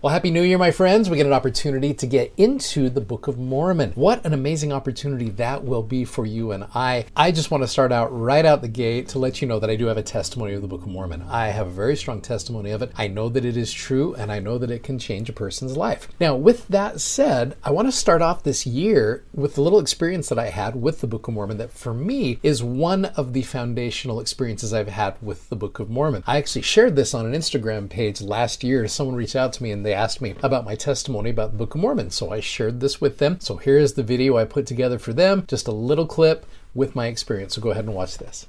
Well, Happy New Year, my friends. We get an opportunity to get into the Book of Mormon. What an amazing opportunity that will be for you and I. I just want to start out right out the gate to let you know that I do have a testimony of the Book of Mormon. I have a very strong testimony of it. I know that it is true and I know that it can change a person's life. Now, with that said, I want to start off this year with the little experience that I had with the Book of Mormon that for me is one of the foundational experiences I've had with the Book of Mormon. I actually shared this on an Instagram page last year. Someone reached out to me and they asked me about my testimony about the Book of Mormon. So I shared this with them. So here is the video I put together for them, just a little clip with my experience. So go ahead and watch this.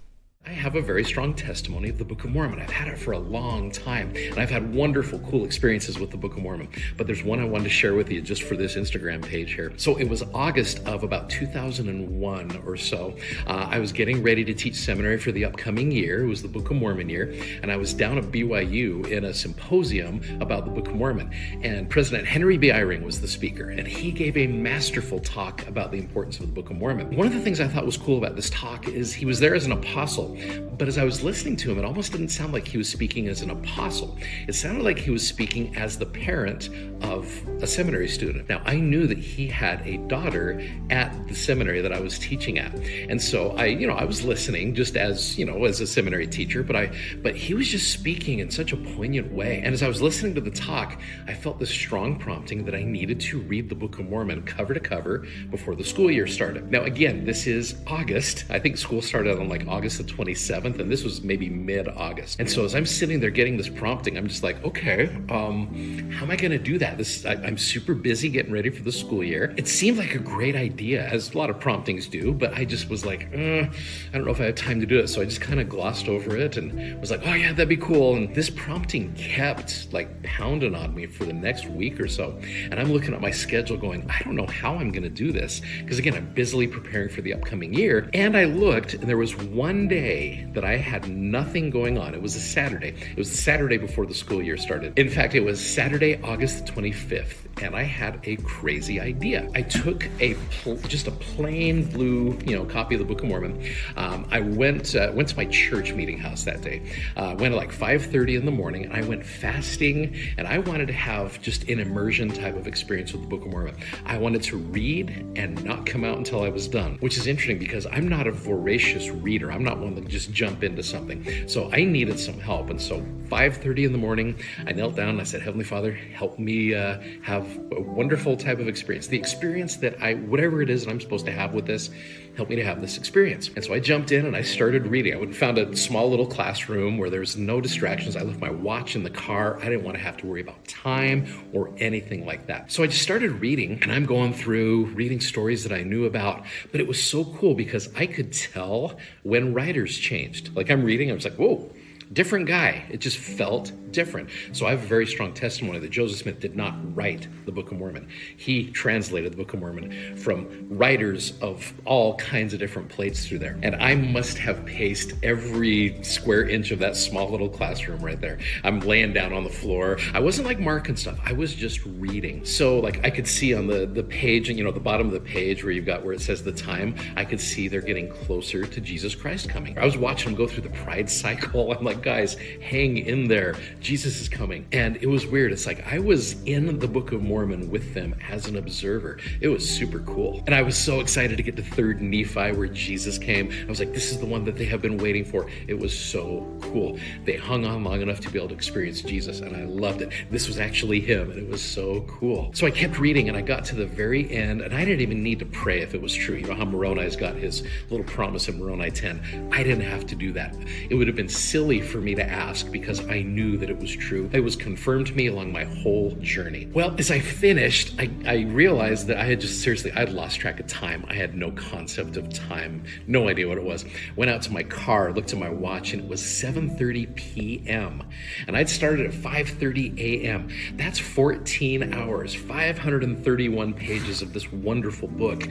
I have a very strong testimony of the Book of Mormon. I've had it for a long time, and I've had wonderful, cool experiences with the Book of Mormon. But there's one I wanted to share with you just for this Instagram page here. So it was August of about 2001 or so. Uh, I was getting ready to teach seminary for the upcoming year. It was the Book of Mormon year, and I was down at BYU in a symposium about the Book of Mormon. And President Henry B. Eyring was the speaker, and he gave a masterful talk about the importance of the Book of Mormon. One of the things I thought was cool about this talk is he was there as an apostle but as I was listening to him, it almost didn't sound like he was speaking as an apostle. It sounded like he was speaking as the parent of a seminary student. Now, I knew that he had a daughter at the seminary that I was teaching at. And so I, you know, I was listening just as, you know, as a seminary teacher, but I but he was just speaking in such a poignant way. And as I was listening to the talk, I felt this strong prompting that I needed to read the Book of Mormon cover to cover before the school year started. Now, again, this is August. I think school started on like August the 27th, and this was maybe mid August. And so as I'm sitting there getting this prompting, I'm just like, okay, um, how am I going to do that? This I, am super busy getting ready for the school year. It seemed like a great idea, as a lot of promptings do, but I just was like, uh, I don't know if I have time to do it. So I just kind of glossed over it and was like, oh yeah, that'd be cool. And this prompting kept like pounding on me for the next week or so. And I'm looking at my schedule going, I don't know how I'm going to do this. Because again, I'm busily preparing for the upcoming year. And I looked, and there was one day that I had nothing going on. It was a Saturday. It was the Saturday before the school year started. In fact, it was Saturday, August 25th and I had a crazy idea. I took a pl- just a plain blue, you know, copy of the Book of Mormon. Um, I went uh, went to my church meeting house that day. Uh, went at like 5:30 in the morning, and I went fasting, and I wanted to have just an immersion type of experience with the Book of Mormon. I wanted to read and not come out until I was done, which is interesting because I'm not a voracious reader. I'm not one just jump into something. So I needed some help, and so 5:30 in the morning, I knelt down and I said, Heavenly Father, help me uh, have a wonderful type of experience. The experience that I, whatever it is that I'm supposed to have with this, help me to have this experience. And so I jumped in and I started reading. I found a small little classroom where there was no distractions. I left my watch in the car. I didn't want to have to worry about time or anything like that. So I just started reading and I'm going through reading stories that I knew about. But it was so cool because I could tell when writers changed. Like I'm reading, I was like, whoa different guy. It just felt different. So I have a very strong testimony that Joseph Smith did not write the Book of Mormon. He translated the Book of Mormon from writers of all kinds of different plates through there. And I must have paced every square inch of that small little classroom right there. I'm laying down on the floor. I wasn't like marking stuff. I was just reading. So like I could see on the the page and you know the bottom of the page where you've got where it says the time, I could see they're getting closer to Jesus Christ coming. I was watching them go through the pride cycle. I'm like, guys, hang in there. Jesus is coming. And it was weird. It's like I was in the Book of Mormon with them as an observer. It was super cool. And I was so excited to get to 3rd Nephi where Jesus came. I was like, this is the one that they have been waiting for. It was so cool. They hung on long enough to be able to experience Jesus, and I loved it. This was actually him, and it was so cool. So I kept reading, and I got to the very end, and I didn't even need to pray if it was true. You know how Moroni's got his little promise in Moroni 10. I didn't have to do that. It would have been silly for me to ask because I knew that it was true. It was confirmed to me along my whole journey. Well, as I finished, I, I realized that I had just seriously, I had lost track of time. I had no concept of time, no idea what it was. Went out to my car, looked at my watch, and it was 7:30 p.m. And I'd started at 5:30 a.m. That's 14 hours, 531 pages of this wonderful book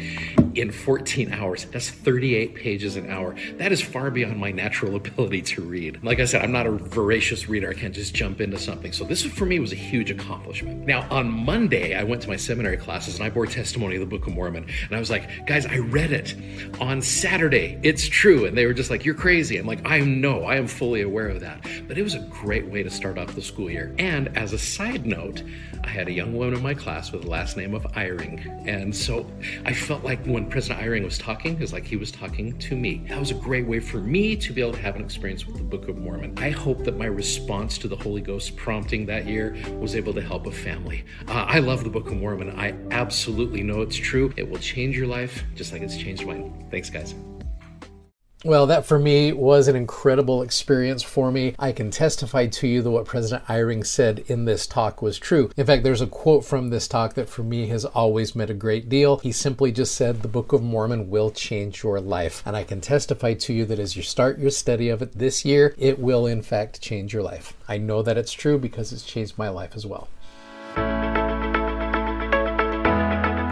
in 14 hours. That's 38 pages an hour. That is far beyond my natural ability to read. Like I said, I'm not a voracious reader. I can't just jump into something. So this for me was a huge accomplishment. Now, on Monday, I went to my seminary classes and I bore testimony of the Book of Mormon. And I was like, guys, I read it on Saturday. It's true. And they were just like, you're crazy. I'm like, I know, I am fully aware of that. But it was a great way to start off the school year. And as a side note, I had a young woman in my class with the last name of Eyring. And so I felt like when President Eyring was talking, it was like he was talking to me. That was a great way for me to be able to have an experience with the Book of Mormon. I hope that my response to the Holy Ghost prompting that year was able to help a family. Uh, I love the Book of Mormon. I absolutely know it's true. It will change your life just like it's changed mine. Thanks, guys. Well, that for me was an incredible experience for me. I can testify to you that what President Eyring said in this talk was true. In fact, there's a quote from this talk that for me has always meant a great deal. He simply just said, The Book of Mormon will change your life. And I can testify to you that as you start your study of it this year, it will in fact change your life. I know that it's true because it's changed my life as well.